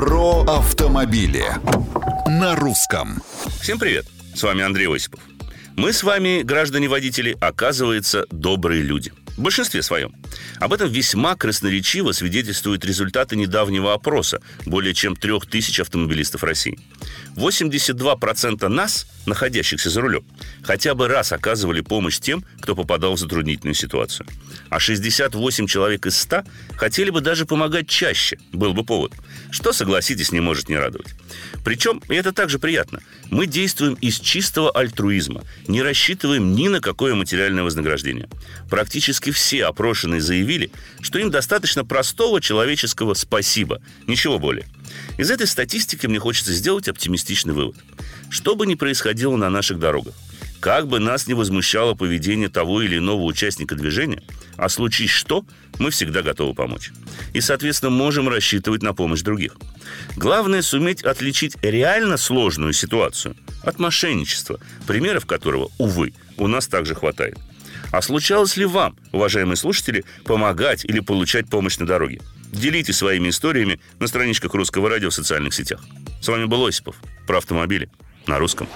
Про автомобили на русском. Всем привет! С вами Андрей Осипов. Мы с вами, граждане-водители, оказывается, добрые люди. В большинстве своем. Об этом весьма красноречиво свидетельствуют результаты недавнего опроса более чем трех тысяч автомобилистов России. 82% нас, находящихся за рулем, хотя бы раз оказывали помощь тем, кто попадал в затруднительную ситуацию. А 68 человек из 100 хотели бы даже помогать чаще, был бы повод. Что, согласитесь, не может не радовать. Причем, и это также приятно, мы действуем из чистого альтруизма, не рассчитываем ни на какое материальное вознаграждение. Практически все опрошенные заявили, что им достаточно простого человеческого «спасибо», ничего более. Из этой статистики мне хочется сделать оптимистичный вывод. Что бы ни происходило на наших дорогах, как бы нас не возмущало поведение того или иного участника движения, а случись что, мы всегда готовы помочь. И, соответственно, можем рассчитывать на помощь других. Главное суметь отличить реально сложную ситуацию от мошенничества, примеров которого, увы, у нас также хватает. А случалось ли вам, уважаемые слушатели, помогать или получать помощь на дороге? Делитесь своими историями на страничках Русского радио в социальных сетях. С вами был Осипов про автомобили на русском.